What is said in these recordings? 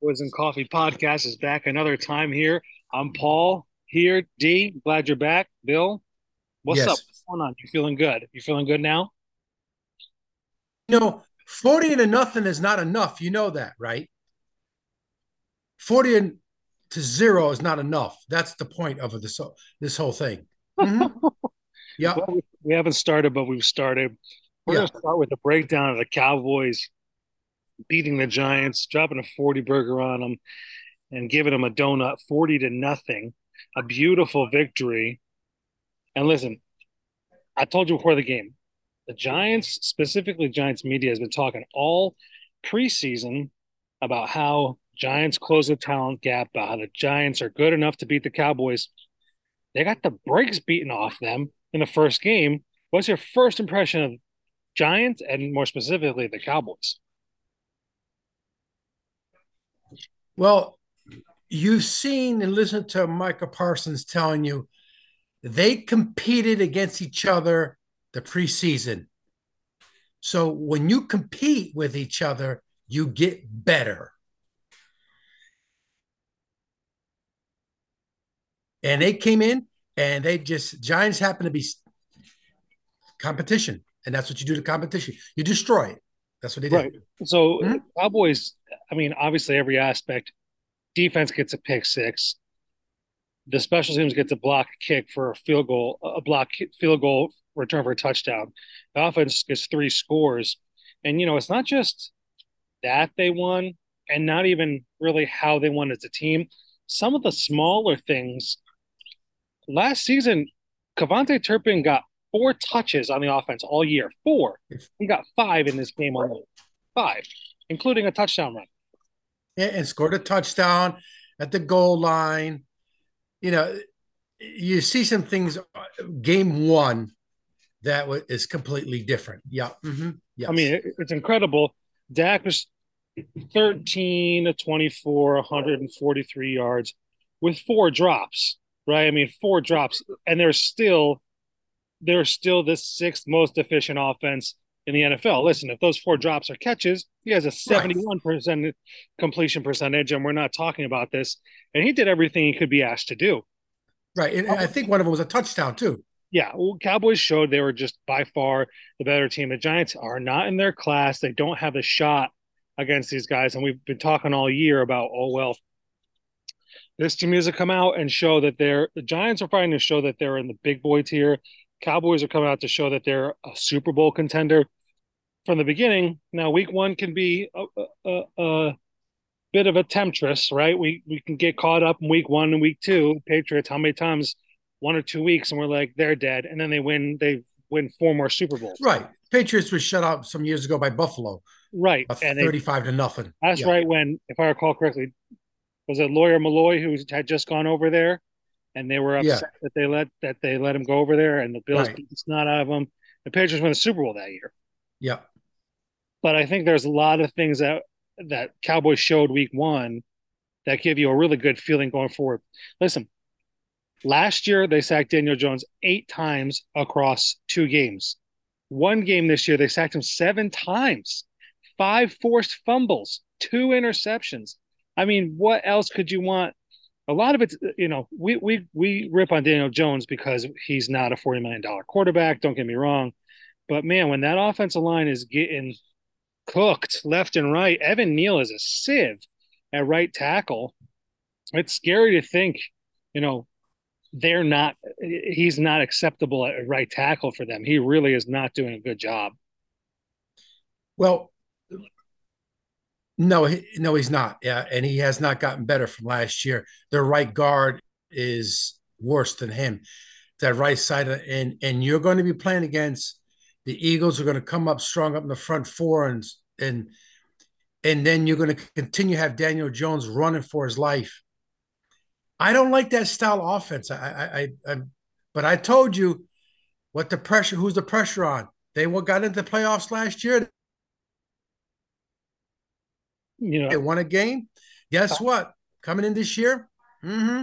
Boys and Coffee podcast is back another time here. I'm Paul here. D, glad you're back. Bill, what's Yes. up? What's going on? You feeling good? You feeling good now? You know, 40 to nothing is not enough. You know that, right? 40 to zero is not enough. That's the point of this, this whole thing. Mhm. Yeah. Well, we- we haven't started, but we've started. We're Yeah. going to start with a breakdown of the Cowboys beating the Giants, dropping a 40 burger on them, and giving them a donut 40 to nothing. A beautiful victory. And listen, I told you before the game, the Giants, specifically Giants media, has been talking all preseason about how Giants close the talent gap, about how the Giants are good enough to beat the Cowboys. They got the brakes beaten off them in the first game. What's your first impression of Giants and more specifically the Cowboys? Well, you've seen and listened to Micah Parsons telling you they competed against each other the preseason. So when you compete with each other, you get better. And they came in and they just Giants happen to be competition. And that's what you do to competition. You destroy it. That's what they did. Right. So Mhm. Cowboys, I mean, obviously every aspect. Defense gets a pick six. The special teams gets a block kick for a field goal, a block field goal return for a touchdown. The offense gets three scores, and you know it's not just that they won, and not even really how they won as a team. Some of the smaller things. Last season, KaVontae Turpin got four touches on the offense all year. Four. He got five in this game alone. Five, including a touchdown run. And, scored a touchdown at the goal line. You know, you see some things. Game one that is completely different. Yeah. mhm, yes. I mean, it, it's incredible. Dak was 13 to 24, 143 yards with four drops, right? I mean, four drops, and they're still they're still the sixth most efficient offense in the NFL. Listen, if those four drops are catches, he has a 71% completion percentage, and we're not talking about this. And he did everything he could be asked to do. right. And, and I think one of them was a touchdown too. Yeah, well, Cowboys showed they were just by far the better team. The Giants are not in their class. They don't have a shot against these guys. And we've been talking all year about, oh, well, this team needs to come out and show that they're the Giants are fighting to show that they're in the big boy tier. Cowboys are coming out to show that they're a Super Bowl contender from the beginning. Now, week one can be a, a, a bit of a temptress, right? We we can get caught up in week one and week two. Patriots, how many times? One or two weeks, and we're like, they're dead. And then they win, they win four more Super Bowls. Right. Patriots was shut out some years ago by Buffalo, Right. And they, 35 to nothing. that's Yeah. right when, if I recall correctly, was it Lawyer Malloy who had just gone over there? And they were Yeah. upset that they let that they let him go over there, and the Bills Right. beat the snot out of him. The Patriots won the Super Bowl that year. Yeah. But I think there's a lot of things that that Cowboys showed week one that give you a really good feeling going forward. Listen, last year they sacked Daniel Jones eight times across two games. One game this year they sacked him seven times, five forced fumbles, two interceptions. I mean, what else could you want? A lot of it's, you know, we we we rip on Daniel Jones because he's not a forty million dollar quarterback. Don't get me wrong, but man, when that offensive line is getting cooked left and right. Evan Neal is a sieve at right tackle. It's scary to think, you know, they're not, he's not acceptable at right tackle for them. He really is not doing a good job. Well, no, he, no, he's not. Yeah, and he has not gotten better from last year. Their right guard is worse than him. That right side, of, and and you're going to be playing against the Eagles. Are going to come up strong up in the front four, and and and then you're going to continue to have Daniel Jones running for his life. I don't like that style of offense. I, I, I, I but I told you what the pressure. Who's the pressure on? They got into the playoffs last year. You know, They won a game. Guess what? Coming in this year, mm-hmm,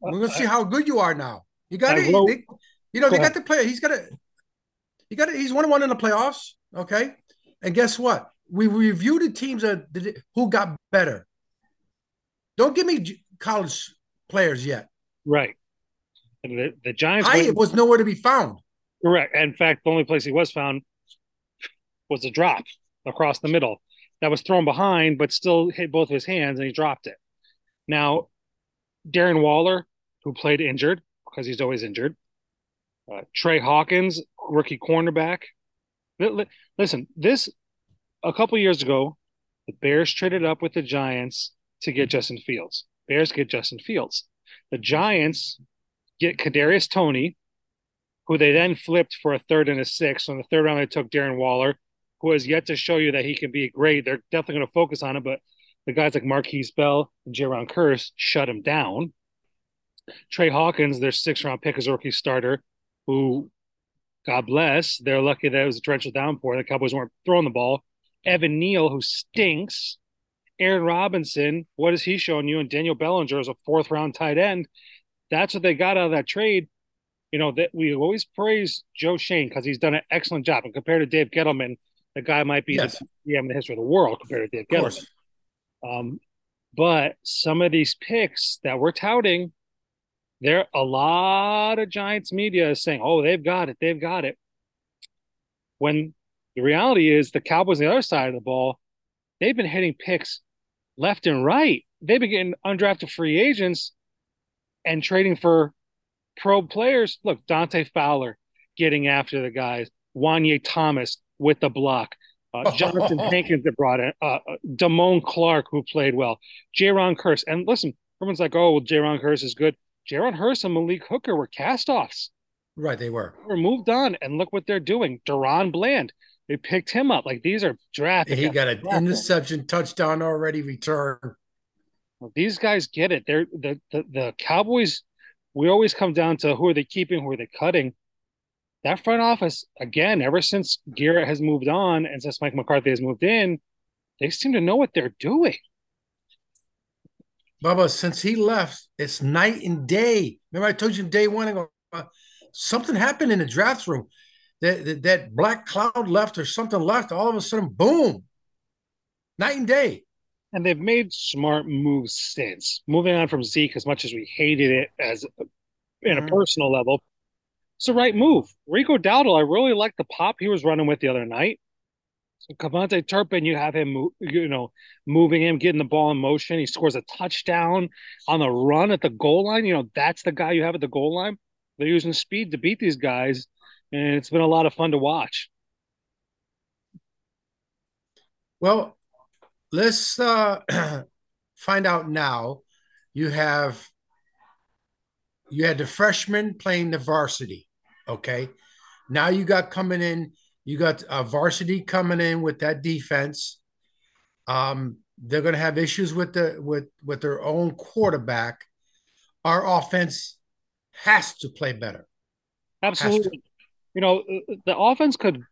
we're gonna see how good you are now. You got it. you know, Go they got the play. He's got a. He got. He's one one in the playoffs. Okay, and guess what? We reviewed the teams that, who got better. Don't give me college players yet. Right. The, the Giants I was nowhere to be found. Correct. In fact, the only place he was found was a drop across the middle that was thrown behind, but still hit both of his hands and he dropped it. Now, Darren Waller, who played injured because he's always injured, uh, Trey Hawkins, rookie cornerback. Listen, this a couple years ago, the Bears traded up with the Giants to get Justin Fields. Bears get Justin Fields. The Giants get Kadarius Toney, who they then flipped for a third and a sixth. So in the third round, they took Darren Waller, who has yet to show you that he can be great. They're definitely going to focus on it, but the guys like Markquese Bell and Jayron Kearse shut him down. Trey Hawkins, their sixth round pick as a rookie starter, who, God bless, they're lucky that it was a torrential downpour. The Cowboys weren't throwing the ball. Evan Neal, who stinks. Aaron Robinson, what is he showing you? And Daniel Bellinger is a fourth round tight end. That's what they got out of that trade. You know, that we always praise Joe Schoen because he's done an excellent job. And compared to Dave Gettleman, the guy might be yes. the GM in the history of the world compared to Dave Gettleman. Um, but some of these picks that we're touting, there a lot of Giants media is saying, "Oh, they've got it, they've got it." When the reality is, the Cowboys on the other side of the ball, they've been hitting picks left and right. They've been getting undrafted free agents and trading for pro players. Look, Dante Fowler getting after the guys, Juanyeh Thomas with the block, uh, Jonathan Hankins that brought in, uh, uh, Damone Clark who played well, Jayron Kearse. And listen, everyone's like, oh, well, Jayron Kearse is good. Jayron Kearse and Malik Hooker were castoffs. Right, they were. They were moved on, and look what they're doing. DaRon Bland, they picked him up. Like these are draft. He got an interception touchdown already returned. Well, these guys get it. They're the, the the Cowboys. We always come down to who are they keeping, who are they cutting. That front office, again, ever since Garrett has moved on and since Mike McCarthy has moved in, they seem to know what they're doing. Bubba, since he left, it's night and day. Remember, I told you day one ago, uh, something happened in the draft room. That, that, that black cloud left or something left. All of a sudden, boom, night and day and they've made smart moves since. Moving on from Zeke, as much as we hated it as in a mm-hmm. personal level, it's the right move. Rico Dowdle, I really like the pop he was running with the other night. So KaVontae Turpin, you have him, you know, moving him, getting the ball in motion. He scores a touchdown on the run at the goal line. You know, that's the guy you have at the goal line. They're using speed to beat these guys, and it's been a lot of fun to watch. Well, let's uh, find out now. You have you had the freshman playing the varsity. Okay. Now you got coming in, you got a varsity coming in with that defense. Um, they're going to have issues with the with with their own quarterback. Our offense has to play better. Absolutely. You know, uh, uh, the offense could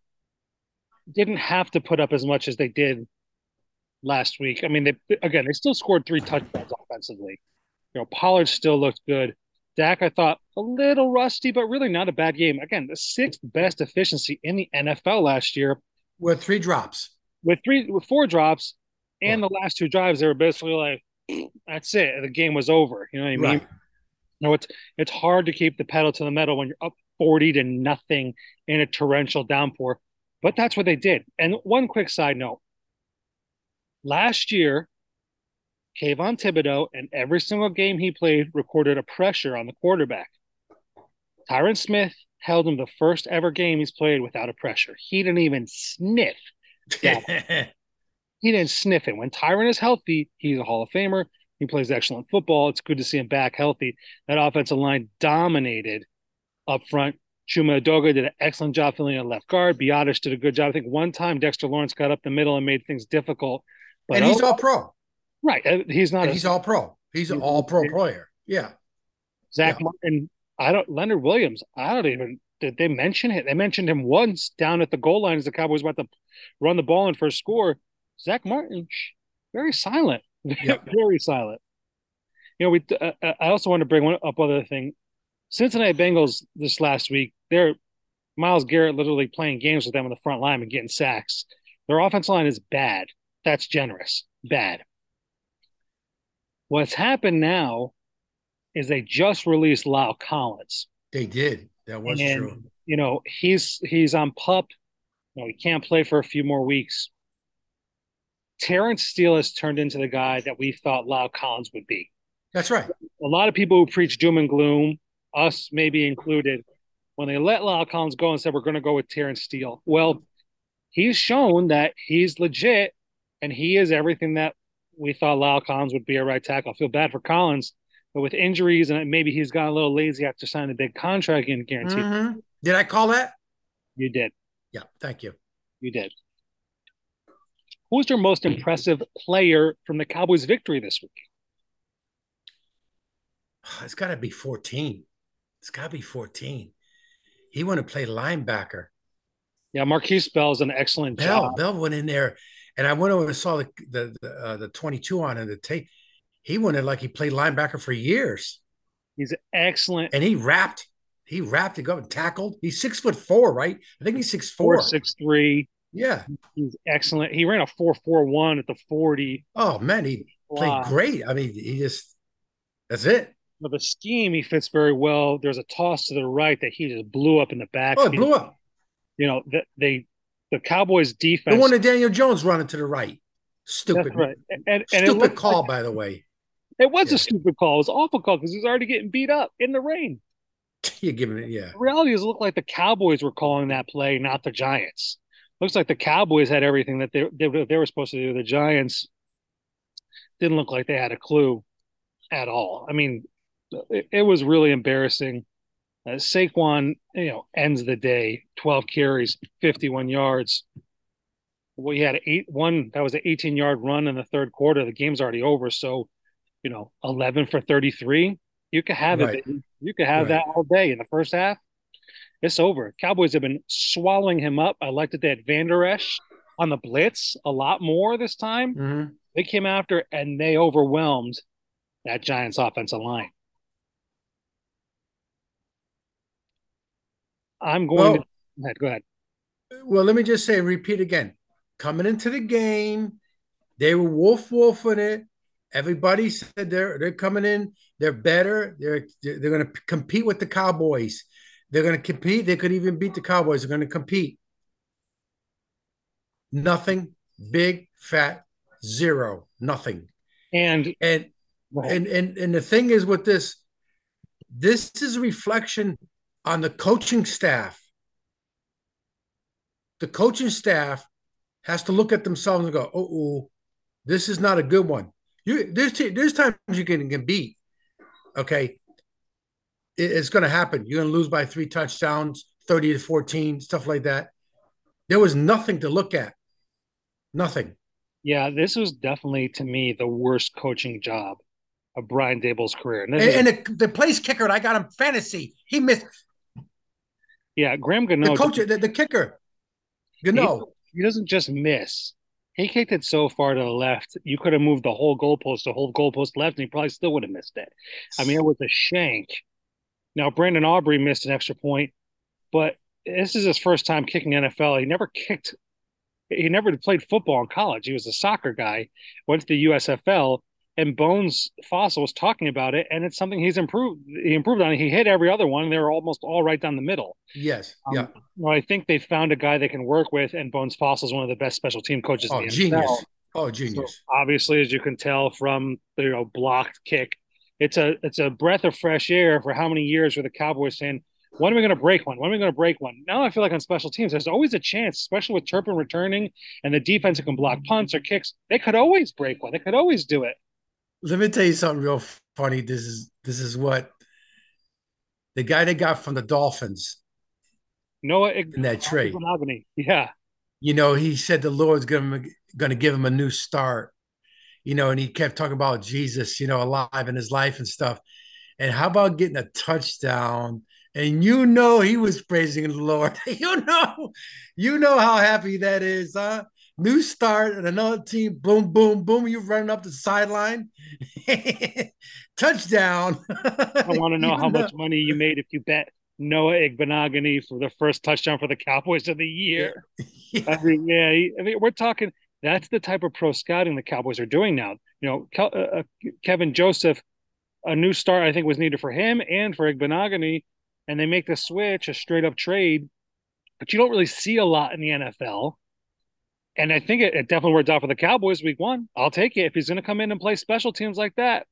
didn't have to put up as much as they did last week. I mean, they again they still scored three touchdowns offensively. You know, Pollard still looked good. Dak, I thought a little rusty, but really not a bad game. Again, the sixth best efficiency in the NFL last year. With three drops. With three with four drops. And the last two drives, they were basically like, that's it. The game was over. You know what I mean? Right. You know, it's it's hard to keep the pedal to the metal when you're up 40 to nothing in a torrential downpour. But that's what they did. And one quick side note Last year, Kayvon Thibodeaux, in every single game he played, recorded a pressure on the quarterback. Tyron Smith held him the first ever game he's played without a pressure. He didn't even sniff. he didn't sniff it. When Tyron is healthy, he's a Hall of Famer. He plays excellent football. It's good to see him back healthy. That offensive line dominated up front. Chuma Edoga did an excellent job filling in left guard. Biadasz did a good job. I think one time Dexter Lawrence got up the middle and made things difficult but and he's oh, all pro. Right. He's not. A, he's all pro. He's, an all pro player. Yeah. Zach yeah. Martin. I don't. Leonard Williams. I don't even. Did they mention it? They mentioned him once down at the goal line as the Cowboys about to run the ball in for a score. Zack Martin, very silent. Yep. very silent. You know, we. Uh, uh, I also want to bring one up other thing. Cincinnati Bengals this last week. They're Myles Garrett literally playing games with them on the front line and getting sacks. Their offense line is bad that's generous. Bad. What's happened now is they just released La'el Collins. They did. That was and, true. You know, he's he's on pup. You know, he can't play for a few more weeks. Terence Steele has turned into the guy that we thought La'el Collins would be. That's right. A lot of people who preach doom and gloom, us maybe included, when they let La'el Collins go and said we're going to go with Terence Steele. Well, he's shown that he's legit and he is everything that we thought La'el Collins would be a right tackle. I feel bad for Collins, but with injuries and maybe he's got a little lazy after signing a big contract and guarantee. Mm-hmm. Did I call that? You did. Yeah, thank you. You did. Who's your most impressive player from the Cowboys' victory this week? It's got to be 14. It's got to be 14. He went to play linebacker. Yeah, Markquese Bell's an excellent Bell, job. Bell went in there, and I went over and saw the the the, uh, the 22 on in the tape. He went in like he played linebacker for years. He's excellent, and he wrapped. He wrapped to go and tackled. He's six foot four, right? I think he's six four, four six three. Yeah, he's excellent. He ran a four four one at the forty. Oh man, he played great. I mean, he just that's it. But the scheme he fits very well. There's a toss to the right that he just blew up in the back. Oh, it blew up. You know that they the Cowboys defense. The one that Daniel Jones running to the right. Stupid. Right. And, and stupid call, like, by the way. It was yeah. a stupid call. It was awful call because he's already getting beat up in the rain. You're giving it, yeah. The reality is, it looked like the Cowboys were calling that play, not the Giants. Looks like the Cowboys had everything that they, they, they were supposed to do. The Giants didn't look like they had a clue at all. I mean, it, it was really embarrassing. Uh, Saquon, you know, ends the day, 12 carries, 51 yards. We had eight one that was an 18 yard run in the third quarter. The game's already over. So, you know, 11 for 33. You could have right. it. You could have right. that all day in the first half. It's over. Cowboys have been swallowing him up. I liked that they had Vander Esch on the blitz a lot more this time. Mm-hmm. They came after and they overwhelmed that Giants offensive line. I'm going well, to go ahead, go ahead. Well, let me just say, repeat again. Coming into the game, they were wolf wolfing it. Everybody said they're they're coming in, they're better. They're they're going to compete with the Cowboys. They're going to compete. They could even beat the Cowboys. They're going to compete. Nothing. Big fat zero. Nothing. And and and and and the thing is with this, this is a reflection on the coaching staff. The coaching staff has to look at themselves and go, "Oh, this is not a good one." You there's there's times you can get beat. Okay, it, it's going to happen. You're going to lose by three touchdowns, thirty to fourteen, stuff like that. There was nothing to look at. Nothing. Yeah, this was definitely to me the worst coaching job of Brian Daboll's career. And, and, and the, the place kicker, I got him fantasy. He missed yeah, Graham Gano. The coach, the, the kicker, Gano. He, he, doesn't just miss. He kicked it so far to the left, you could have moved the whole goalpost, the whole goalpost left, and he probably still would have missed it. I mean, it was a shank. Now, Brandon Aubrey missed an extra point, but this is his first time kicking NFL. He never kicked. He never played football in college. He was a soccer guy. Went to the USFL, and Bones Fassel was talking about it, and it's something he's improved. He improved on it. He hit every other one. They're almost all right down the middle. Yes. Um, yeah. Well, I think they found a guy they can work with, and Bones Fassel is one of the best special team coaches. Oh, genius! NFL. Oh, genius! So obviously, as you can tell from the you know blocked kick, it's a it's a breath of fresh air for how many years were the Cowboys saying, when are we going to break one? When are we going to break one? Now I feel like on special teams, there's always a chance, especially with Turpin returning and the defense can block punts or kicks. They could always break one. They could always do it let me tell you something real funny. This is this is what the guy they got from the Dolphins. Noah in that trade. Yeah. You know, he said the Lord's gonna gonna give him a new start. You know, and he kept talking about Jesus, you know, alive in his life and stuff. And how about getting a touchdown? And you know he was praising the Lord. you know, you know how happy that is, huh? New start and another team, boom, boom, boom. You running up the sideline, touchdown. I want to know how know. much money you made if you bet Noah Igbinoghene for the first touchdown for the Cowboys of the year. Yeah. I mean, yeah, I mean, we're talking. That's the type of pro scouting the Cowboys are doing now. You know, uh, uh, Kelvin Joseph, a new start I think was needed for him and for Igbinoghene, and they make the switch a straight up trade, but you don't really see a lot in the NFL. And I think it, it definitely worked out for the Cowboys week one. I'll take it if he's going to come in and play special teams like that.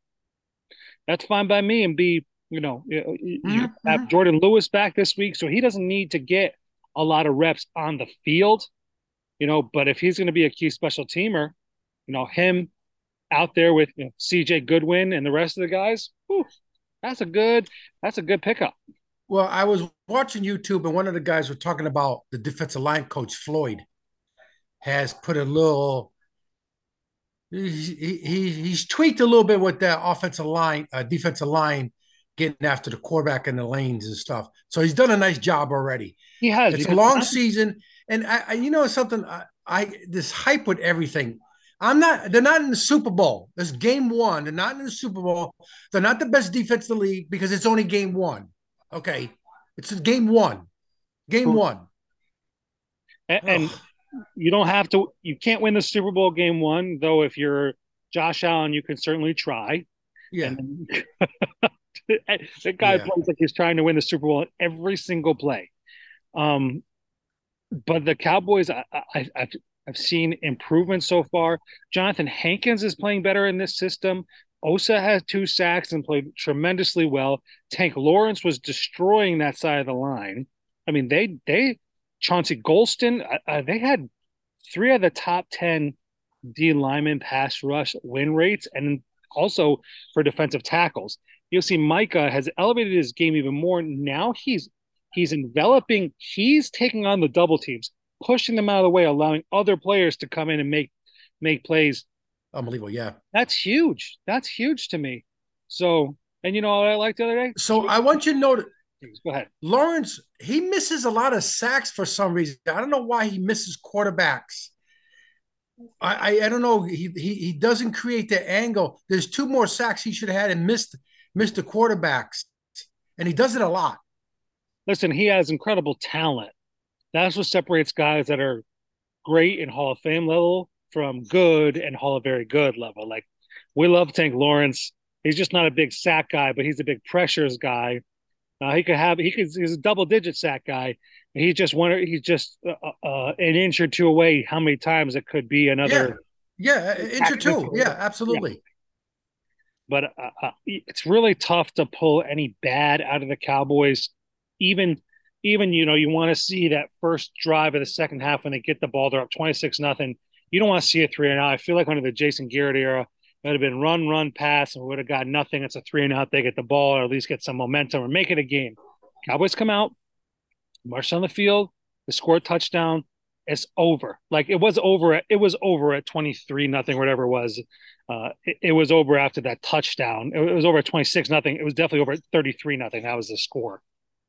That's fine by me. And be you know you, you Mhm, have. Jourdan Lewis back this week, so he doesn't need to get a lot of reps on the field. You know, but if he's going to be a key special teamer, you know him out there with you know, C.J. Goodwin and the rest of the guys. whew, that's a good. That's a good pickup. Well, I was watching YouTube, and one of the guys was talking about the defensive line coach Floyd has put a little. He, he he's tweaked a little bit with that offensive line, uh, defensive line, getting after the quarterback in the lanes and stuff. So he's done a nice job already. He has. It's a long that's- season, and I, I you know something. I, I this hype with everything. I'm not. They're not in the Super Bowl. This game one. They're not in the Super Bowl. They're not the best defense in the league because it's only game one. Okay, it's game one. Game Cool. one. and, and. You don't have to. You can't win the Super Bowl game one, though. If you're Josh Allen, you can certainly try. yeah, And that guy Yeah. plays like he's trying to win the Super Bowl in every single play. Um, but the Cowboys, I, I, I've I've seen improvement so far. Jonathan Hankins is playing better in this system. Osa has two sacks and played tremendously well. Tank Lawrence was destroying that side of the line. I mean, they they Chauncey Golston, uh, uh, they had three of the top ten D lineman pass rush win rates, and also for defensive tackles. You'll see Micah has elevated his game even more. Now he's he's enveloping, he's taking on the double teams, pushing them out of the way, allowing other players to come in and make make plays. unbelievable. Yeah. That's huge. That's huge to me. So, and you know what I liked the other day? So I want you to know that Go ahead. Lawrence he misses a lot of sacks for some reason. I don't know why he misses quarterbacks. I I, I don't know. He, he he doesn't create the angle. There's two more sacks he should have had and missed missed the quarterbacks, and he does it a lot. Listen, he has incredible talent. That's what separates guys that are great in Hall of Fame level from good and Hall of Very Good level. Like we love Tank Lawrence. He's just not a big sack guy, but he's a big pressures guy. Uh, he could have he could he's a double digit sack guy. He's just one. He's just uh, uh, an inch or two away. How many times it could be another? Yeah, inch or two. Yeah, absolutely. But uh, uh, it's really tough to pull any bad out of the Cowboys. Even even you know you want to see that first drive of the second half when they get the ball, they're up twenty six nothing. You don't want to see a three and out. I feel like under the Jason Garrett era, it would have been run, run, pass, and we would have got nothing. It's a three and out. They get the ball, or at least get some momentum, or make it a game. Cowboys come out, march on the field, they score a touchdown. It's over. Like it was over. At, it was over at twenty three nothing, whatever it was. Uh, it, it, was over after that touchdown. It, it was over at twenty six nothing. It was definitely over at thirty three nothing. That was the score.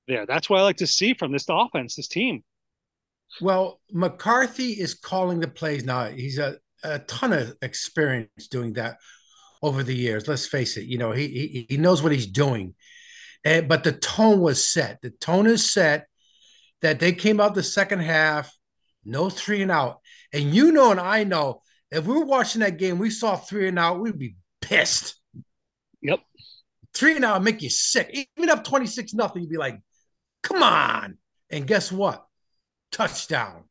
There. That's what I like to see from this offense, this team. Well, McCarthy is calling the plays now. He's a, a ton of experience doing that over the years. Let's face it. You know, he he, he knows what he's doing. And, but the tone was set. The tone is set that they came out the second half, no three and out. And you know, and I know, if we were watching that game, we saw three and out, we'd be pissed. Yep. Three and out make you sick. Even up 26 nothing, you'd be like, come on. And guess what? Touchdown.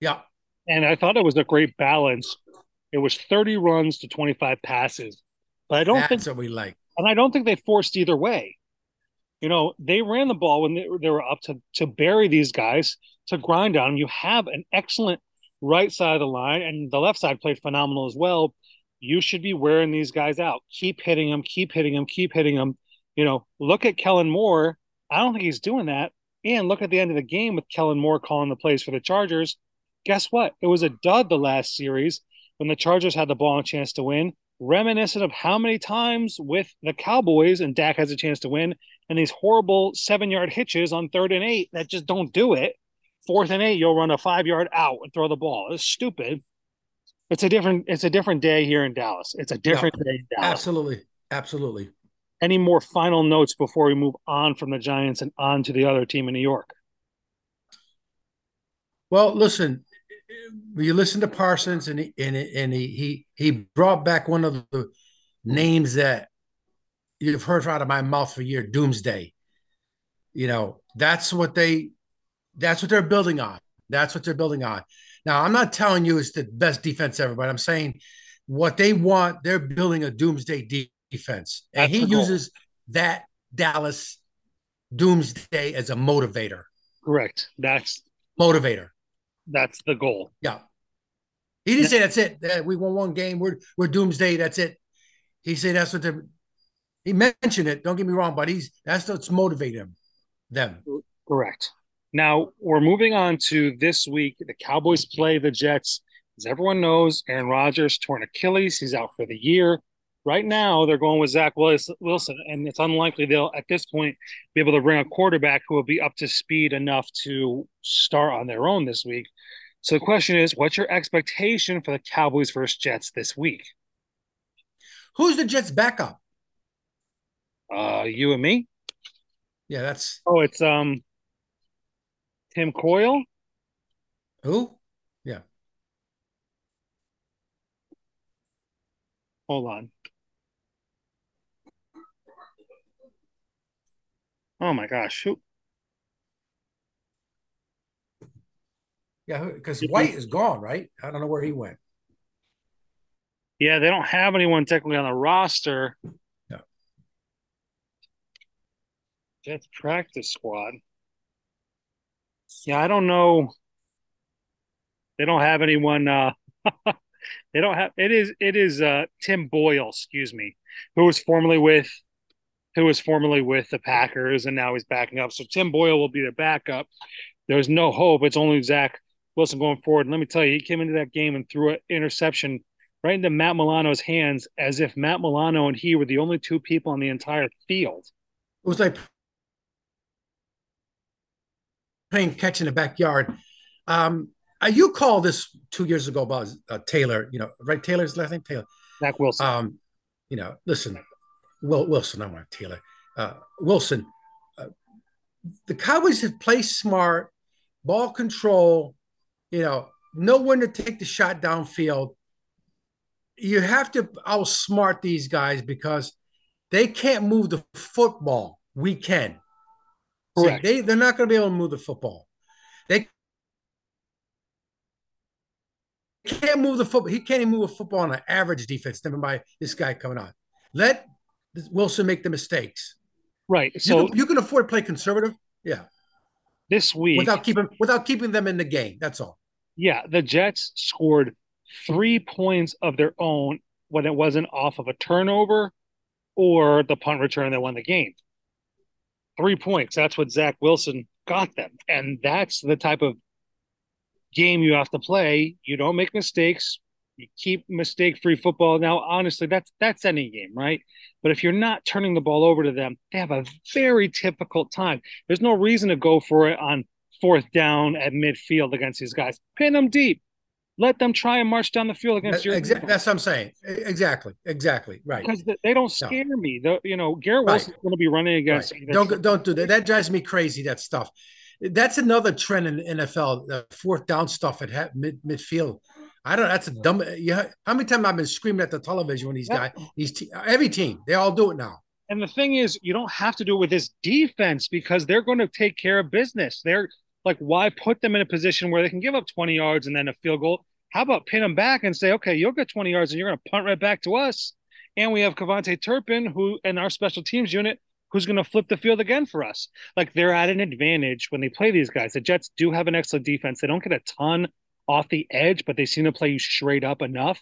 Yeah. And I thought it was a great balance. It was 30 runs to 25 passes. But I don't That's think what we like. And I don't think they forced either way. You know, they ran the ball when they, they were up to to bury these guys, to grind on them. You have an excellent right side of the line, and the left side played phenomenal as well. You should be wearing these guys out. Keep hitting them, keep hitting them, keep hitting them. You know, look at Kellen Moore. I don't think he's doing that. And look at the end of the game with Kellen Moore calling the plays for the Chargers. Guess what? It was a dud the last series when the Chargers had the ball and a chance to win. Reminiscent of how many times with the Cowboys and Dak has a chance to win, and these horrible seven yard hitches on third and eight that just don't do it. Fourth and eight, you'll run a five yard out and throw the ball. It's stupid. It's a different. It's a different day here in Dallas. It's a different No, day in Dallas. Absolutely. Absolutely. Any more final notes before we move on from the Giants and on to the other team in New York? Well, listen, you listen to Parsons and he, and, and he, he he brought back one of the names that you've heard out of my mouth for a year, Doomsday. You know, that's what they that's what they're building on. That's what they're building on. Now, I'm not telling you it's the best defense ever, but I'm saying what they want, they're building a doomsday defense. And that's he uses that Dallas doomsday as a motivator. Correct. That's motivator. That's the goal. Yeah. He didn't say that's it. That we won one game. We're we're doomsday. That's it. He said that's what they're. He mentioned it. Don't get me wrong, but he's that's what's motivating him. Them. Correct. Now we're moving on to this week. The Cowboys play the Jets. As everyone knows, Aaron Rodgers torn Achilles. He's out for the year. Right now, they're going with Zach Wilson, and it's unlikely they'll, at this point, be able to bring a quarterback who will be up to speed enough to start on their own this week. So the question is, what's your expectation for the Cowboys versus Jets this week? Who's the Jets' backup? Uh, you and me. Yeah, that's. Oh, it's um, Tim Coyle. Who? Yeah. Hold on. Oh my gosh. Who? Yeah, because White is gone, right? I don't know where he went. Yeah, they don't have anyone technically on the roster. No. Jets practice squad. Yeah, I don't know. They don't have anyone. Uh, they don't have. It is. It is. Uh, Tim Boyle. Excuse me, who was formerly with who was formerly with the Packers and now he's backing up. So Tim Boyle will be their backup. There's no hope. It's only Zach Wilson going forward. And let me tell you, he came into that game and threw an interception right into Matt Milano's hands as if Matt Milano and he were the only two people on the entire field. It was like playing catch in the backyard. Um, uh, you called this two years ago about uh, Taylor, you know, right? Taylor's last name, Taylor. Zach Wilson. Um, you know, listen, Wilson, I want Taylor. Uh, Wilson. Uh, the Cowboys have played smart, ball control. You know, know when to take the shot downfield. You have to outsmart these guys because they can't move the football. We can. Correct. they they're not going to be able to move the football. They can't move the football. He can't even move a football on an average defense. Never mind this guy coming on. Let Wilson make the mistakes. Right. So you can, you can afford to play conservative. Yeah. This week without keeping without keeping them in the game. That's all. Yeah, the Jets scored three points of their own when it wasn't off of a turnover or the punt return that won the game. Three points. That's what Zach Wilson got them. And that's the type of game you have to play. You don't make mistakes. You keep mistake free football. Now, honestly, that's that's any game, right? But if you're not turning the ball over to them, they have a very difficult time. There's no reason to go for it on fourth down at midfield against these guys. Pin them deep. Let them try and march down the field against your. Exactly. That's what I'm saying. Exactly. Exactly. Right. Because they don't scare no. me. The, you know, Garrett right. Wilson's going to be running against. Right. Don't don't do that. That drives me crazy. That stuff. That's another trend in the NFL. The fourth down stuff at mid midfield. I don't. That's a dumb. Yeah. How many times I've been screaming at the television when these guys, these te- every team, they all do it now. And the thing is, you don't have to do it with this defense because they're going to take care of business. They're like, why put them in a position where they can give up 20 yards and then a field goal? How about pin them back and say, okay, you'll get 20 yards and you're going to punt right back to us. And we have KaVontae Turpin, who in our special teams unit, who's going to flip the field again for us. Like they're at an advantage when they play these guys. The Jets do have an excellent defense. They don't get a ton off the edge, but they seem to play you straight up enough.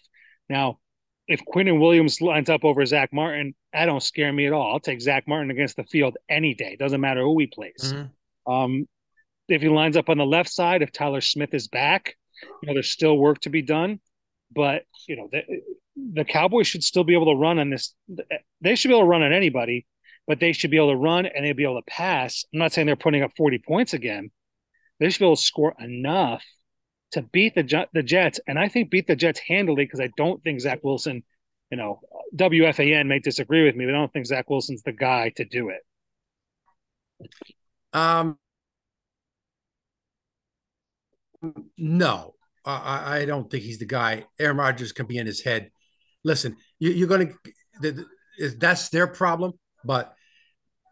Now, if Quinnen Williams lines up over Zack Martin, that don't scare me at all. I'll take Zack Martin against the field any day. Doesn't matter who he plays. Mm-hmm. Um, if he lines up on the left side, if Tyler Smith is back, you know, there's still work to be done. But you know, the, the Cowboys should still be able to run on this. They should be able to run on anybody, but they should be able to run and they'll be able to pass. I'm not saying they're putting up 40 points again. They should be able to score enough to beat the the Jets, and I think beat the Jets handily because I don't think Zach Wilson, you know, WFAN may disagree with me, but I don't think Zach Wilson's the guy to do it. Um, no, I, I don't think he's the guy. Aaron Rodgers can be in his head. Listen, you, are going to. That's their problem, but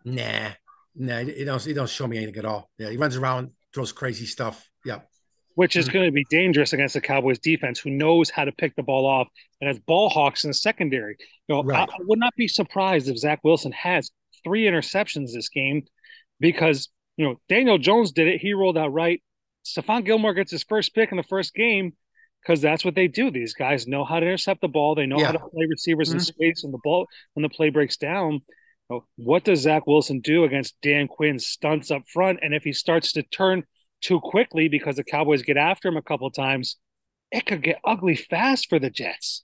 nah, nah. He don't. He don't show me anything at all. Yeah, he runs around, throws crazy stuff. Yeah. Which is mm-hmm. going to be dangerous against the Cowboys defense, who knows how to pick the ball off and has ball hawks in the secondary. You know, right. I, I would not be surprised if Zach Wilson has three interceptions this game because you know Daniel Jones did it. He rolled out right. Stephon Gilmore gets his first pick in the first game because that's what they do. These guys know how to intercept the ball. They know yeah. how to play receivers mm-hmm. in space when the ball when the play breaks down. What does Zach Wilson do against Dan Quinn's stunts up front? And if he starts to turn too quickly because the Cowboys get after him a couple times, it could get ugly fast for the Jets.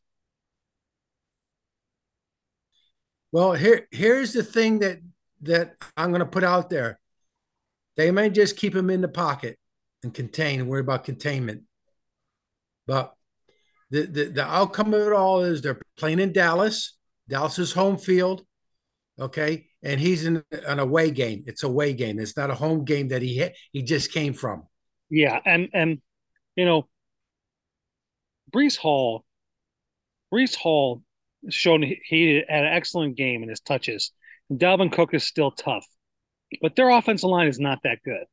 Well, here here's the thing that that I'm going to put out there. They may just keep him in the pocket and contain and worry about containment. But the, the, the outcome of it all is they're playing in Dallas. Dallas is home field. Okay. And he's in an away game. It's a away game. It's not a home game that he hit, he just came from. Yeah. And and you know, Breece Hall, Breece Hall shown he had an excellent game in his touches. And Dalvin Cook is still tough, but their offensive line is not that good.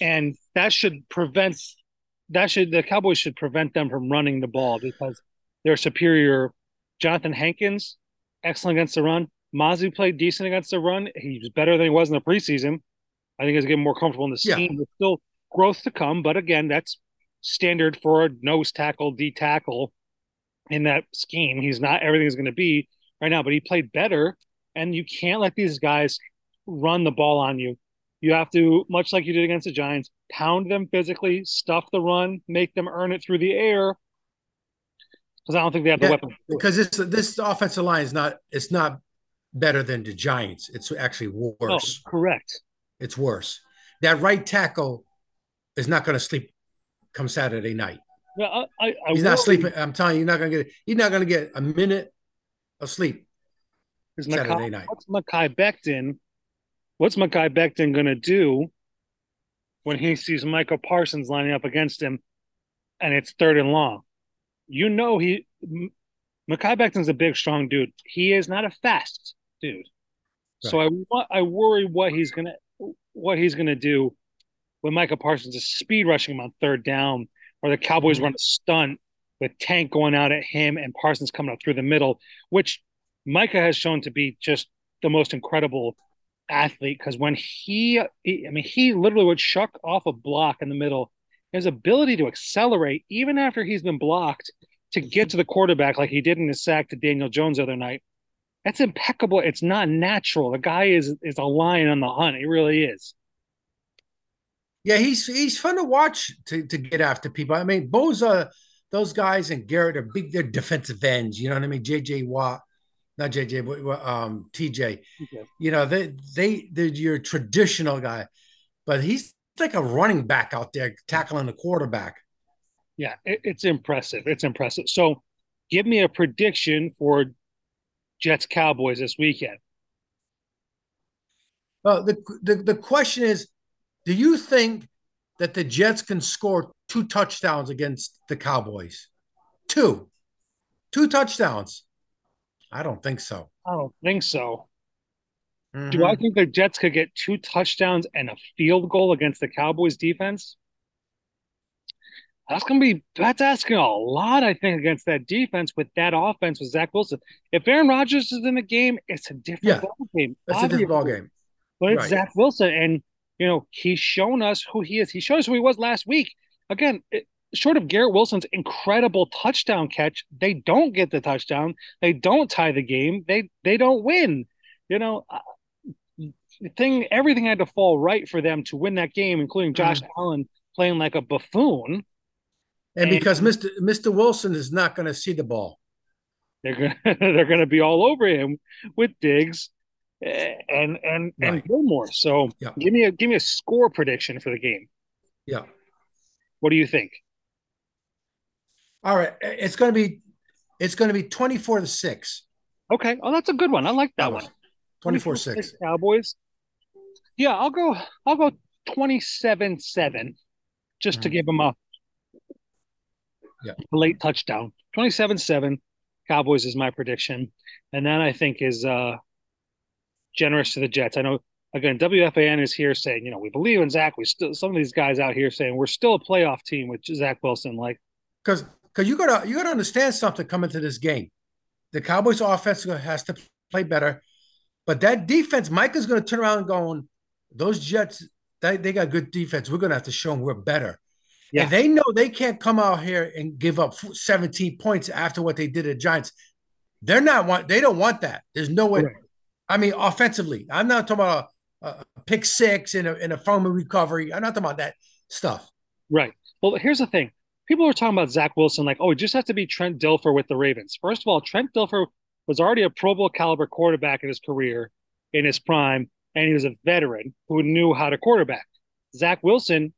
And that should prevent that should the Cowboys should prevent them from running the ball because they're superior. Jonathan Hankins, excellent against the run. Mazi played decent against the run. He was better than he was in the preseason. I think he's getting more comfortable in the scheme. Yeah. There's still growth to come, but again, that's standard for a nose tackle, D tackle in that scheme. He's not everything's going to be right now, but he played better. And you can't let these guys run the ball on you. You have to, much like you did against the Giants, pound them physically, stuff the run, make them earn it through the air. Because I don't think they have the yeah, weapon. Because this this offensive line is not it's not better than the Giants. It's actually oh, worse. Oh, correct. It's worse. That right tackle is not going to sleep come Saturday night. Yeah, I, I, he's not sleeping. I'm telling you, he's not going to get. He's not going to get a minute of sleep. Saturday night. What's Mekhi Becton? What's Mekhi Becton going to do when he sees Michael Parsons lining up against him, and it's third and long? You know he. Mekhi Becton's a big, strong dude. He is not a fast dude. Right. So I I worry what he's gonna what he's gonna do when Micah Parsons is speed rushing him on third down, or the Cowboys mm-hmm. run a stunt with Tank going out at him and Parsons coming up through the middle, which Micah has shown to be just the most incredible athlete. Because when he, he, I mean, he literally would shuck off a block in the middle. His ability to accelerate, even after he's been blocked, to get to the quarterback like he did in his sack to Daniel Jones the other night. That's impeccable. It's not natural. The guy is is a lion on the hunt. He really is. Yeah, he's he's fun to watch to, to get after people. I mean, Bosa, those guys and Garrett are big. They're defensive ends. You know what I mean? JJ Watt, not JJ, but um, TJ. Okay. You know they they they're your traditional guy, but he's like a running back out there tackling the quarterback. Yeah, it, it's impressive. It's impressive. So, give me a prediction for Jets Cowboys this weekend. Well, the, the the question is, do you think that the Jets can score two touchdowns against the Cowboys? Two, two touchdowns. I don't think so. I don't think so. Mm-hmm. Do I think the Jets could get two touchdowns and a field goal against the Cowboys defense? That's gonna be that's asking a lot, I think, against that defense with that offense with Zach Wilson. If Aaron Rodgers is in the game, it's a different yeah, ball game. It's a different ball game. But it's right. Zach Wilson, and you know he's shown us who he is. He showed us who he was last week. Again, it, short of Garrett Wilson's incredible touchdown catch, they don't get the touchdown. They don't tie the game. They they don't win. You know, uh, thing everything had to fall right for them to win that game, including Josh mm. Allen playing like a buffoon. And because Mr. Mr. Wilson is not going to see the ball. They're going they're going to be all over him with Diggs and and right. and Gilmore. So yeah. give me a give me a score prediction for the game. Yeah. What do you think? All right, it's going to be it's going to be 24 to 6. Okay. Oh, that's a good one. I like that, that one. 24 6. Cowboys. Yeah, I'll go I'll go 27 7 just mm-hmm. to give them a yeah. late touchdown. 27-7. Cowboys is my prediction. And that I think is uh generous to the Jets. I know again, WFAN is here saying, you know, we believe in Zach. We still some of these guys out here saying we're still a playoff team with Zach Wilson. Like, because because you gotta you gotta understand something coming to this game. The Cowboys offense has to play better, but that defense, Mike is going to turn around and going, those Jets, they, they got good defense. We're going to have to show them we're better. Yeah. And they know they can't come out here and give up 17 points after what they did at Giants. They're not want they don't want that. There's no way. Right. I mean, offensively, I'm not talking about a, a pick six in a in a fumble recovery. I'm not talking about that stuff. Right. Well, here's the thing. People are talking about Zach Wilson like, oh, it just has to be Trent Dilfer with the Ravens. First of all, Trent Dilfer was already a Pro Bowl caliber quarterback in his career, in his prime, and he was a veteran who knew how to quarterback. Zach Wilson,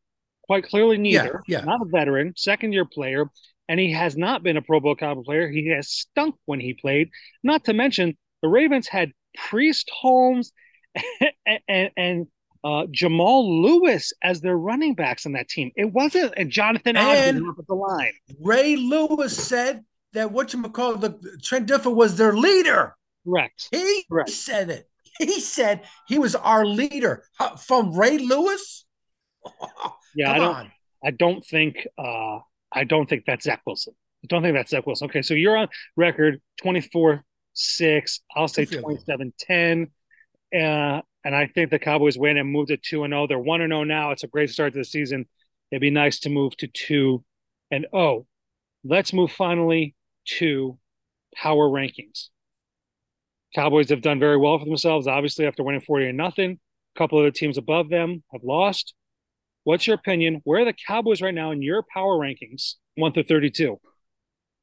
quite clearly, neither. Yeah, yeah. Not a veteran, second year player, and he has not been a Pro Bowl caliber player. He has stunk when he played. Not to mention, the Ravens had Priest Holmes and, and, and uh, Jamal Lewis as their running backs on that team. It wasn't and Jonathan Ogden at the line. Ray Lewis said that what you call the Trent Dilfer was their leader. Correct. He Correct. said it. He said he was our leader uh, from Ray Lewis. yeah, I don't. On. I don't think. Uh, I don't think that's Zach Wilson. I don't think that's Zach Wilson. Okay, so you're on record 24 6. I'll say 27 10. Uh, and I think the Cowboys win and move to 2 and 0. They're 1 and 0 now. It's a great start to the season. It'd be nice to move to 2 and 0. Let's move finally to power rankings. Cowboys have done very well for themselves, obviously, after winning 40 and nothing. A couple of the teams above them have lost. What's your opinion? Where are the Cowboys right now in your power rankings, 1 to 32?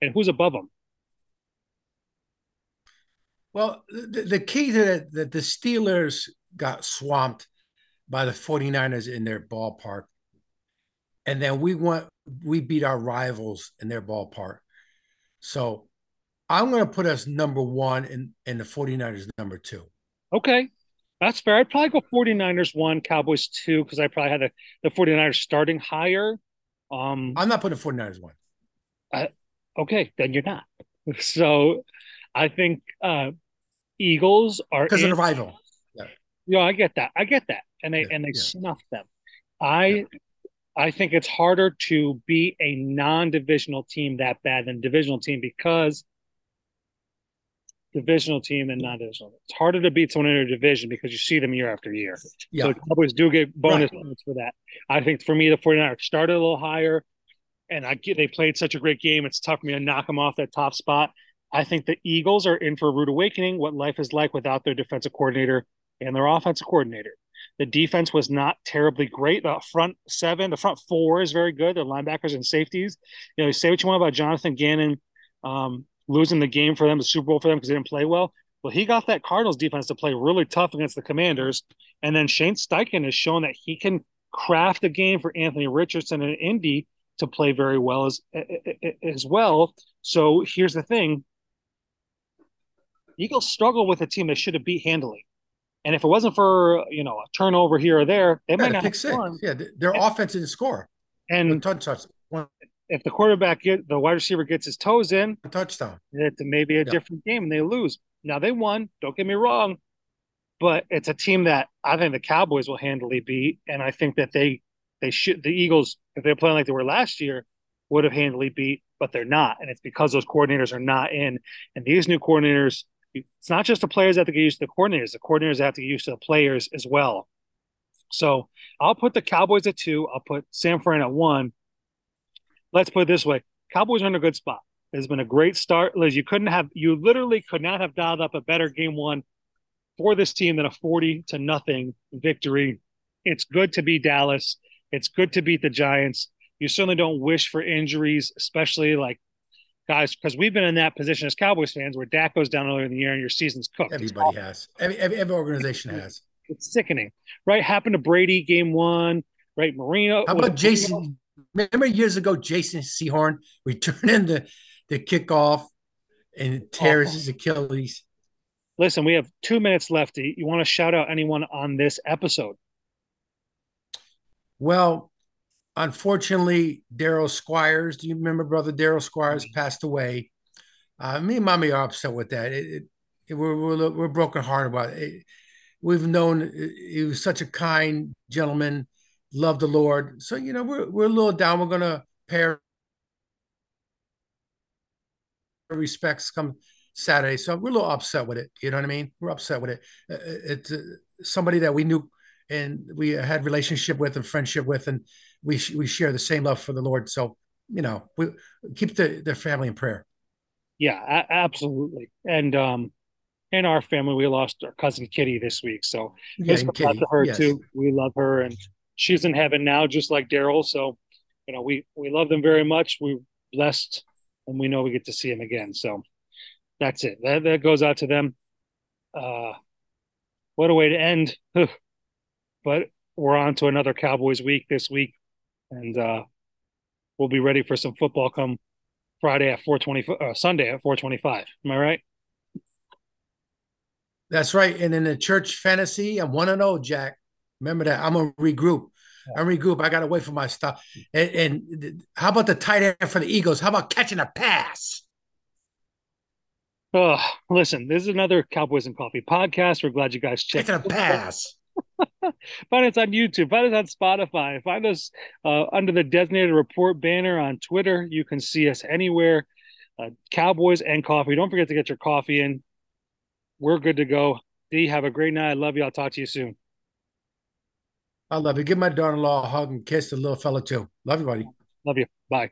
And who's above them? Well, the, the key to that, that the Steelers got swamped by the 49ers in their ballpark. And then we went, we beat our rivals in their ballpark. So I'm going to put us number one and, and the 49ers number two. Okay. That's fair. I'd probably go 49ers one, Cowboys two, because I probably had the, the 49ers starting higher. Um, I'm not putting 49ers one. Uh, okay, then you're not. So I think uh, Eagles are because of the rival. Yeah. yeah, I get that. I get that. And they yeah, and they yeah. snuffed them. I yeah. I think it's harder to be a non-divisional team that bad than divisional team because divisional team and non-divisional. It's harder to beat someone in a division because you see them year after year. Yeah. So the Cowboys do get bonus right. points for that. I think for me, the 49ers started a little higher and I get they played such a great game. It's tough for me to knock them off that top spot. I think the Eagles are in for a rude awakening what life is like without their defensive coordinator and their offensive coordinator. The defense was not terribly great. The front seven, the front four is very good. The linebackers and safeties. You know, you say what you want about Jonathan Gannon. Um, losing the game for them, the Super Bowl for them because they didn't play well. Well, he got that Cardinals defense to play really tough against the Commanders, and then Shane Steichen has shown that he can craft a game for Anthony Richardson and Indy to play very well as as well. So here's the thing: Eagles struggle with a team they should have beat handily. And if it wasn't for you know a turnover here or there, they yeah, might not pick six. Yeah, their and, offense didn't score. And touch, one, if the quarterback get the wide receiver gets his toes in, a touchdown. It's maybe a yeah. different game and they lose. Now they won. Don't get me wrong, but it's a team that I think the Cowboys will handily beat, and I think that they they should the Eagles if they're playing like they were last year would have handily beat, but they're not, and it's because those coordinators are not in, and these new coordinators. It's not just the players that have to get used to the coordinators; the coordinators have to get used to the players as well. So I'll put the Cowboys at two. I'll put San Fran at one let's put it this way Cowboys are in a good spot. It's been a great start. Liz, you couldn't have, you literally could not have dialed up a better game one for this team than a 40 to nothing victory. It's good to beat Dallas. It's good to beat the Giants. You certainly don't wish for injuries, especially like guys, because we've been in that position as Cowboys fans where Dak goes down earlier in the year and your season's cooked. Everybody has. Every, every, every organization has. It's sickening, right? Happened to Brady game one, right? Marino. How about Jason? Remember years ago, Jason Sehorn returning the, the kickoff and tears his Achilles. Listen, we have two minutes left. You want to shout out anyone on this episode? Well, unfortunately, Daryl Squires, do you remember brother Daryl Squires mm-hmm. passed away? Uh, me and mommy are upset with that. It, it, it, we're, we're, we're broken hearted about it. We've known he was such a kind gentleman, loved the Lord. So, you know, we're, we're a little down. We're going to pay our respects come Saturday. So we're a little upset with it. You know what I mean? We're upset with it. Uh, uh, it's uh, somebody that we knew and we had relationship with and friendship with, and we we share the same love for the Lord. So you know, we keep the their family in prayer. Yeah, absolutely. And um, in our family, we lost our cousin Kitty this week, so yeah, this Kitty, to her yes. too. We love her, and she's in heaven now, just like Daryl. So, you know, we we love them very much. We're blessed, and we know we get to see them again. So, that's it. That that goes out to them. Uh, what a way to end. but we're on to another Cowboys week this week, and uh, we'll be ready for some football come Friday at four twenty. Uh, Sunday at four twenty five. Am I right? That's right. And in the church fantasy, I'm one and zero, oh, Jack. Remember that. I'm gonna regroup. I'm regroup. I gotta wait for my stuff. And, and how about the tight end for the Eagles? How about catching a pass? Oh, listen, this is another Cowboys and Coffee podcast. We're glad you guys checked. Catching a pass. find us on YouTube. Find us on Spotify. Find us uh, under the designated report banner on Twitter. You can see us anywhere. Uh, Cowboys and coffee. Don't forget to get your coffee in. We're good to go. D, have a great night. I love you. I'll talk to you soon. I love you. Give my daughter-in-law a hug and kiss the little fella too. Love you, buddy. Love you. Bye.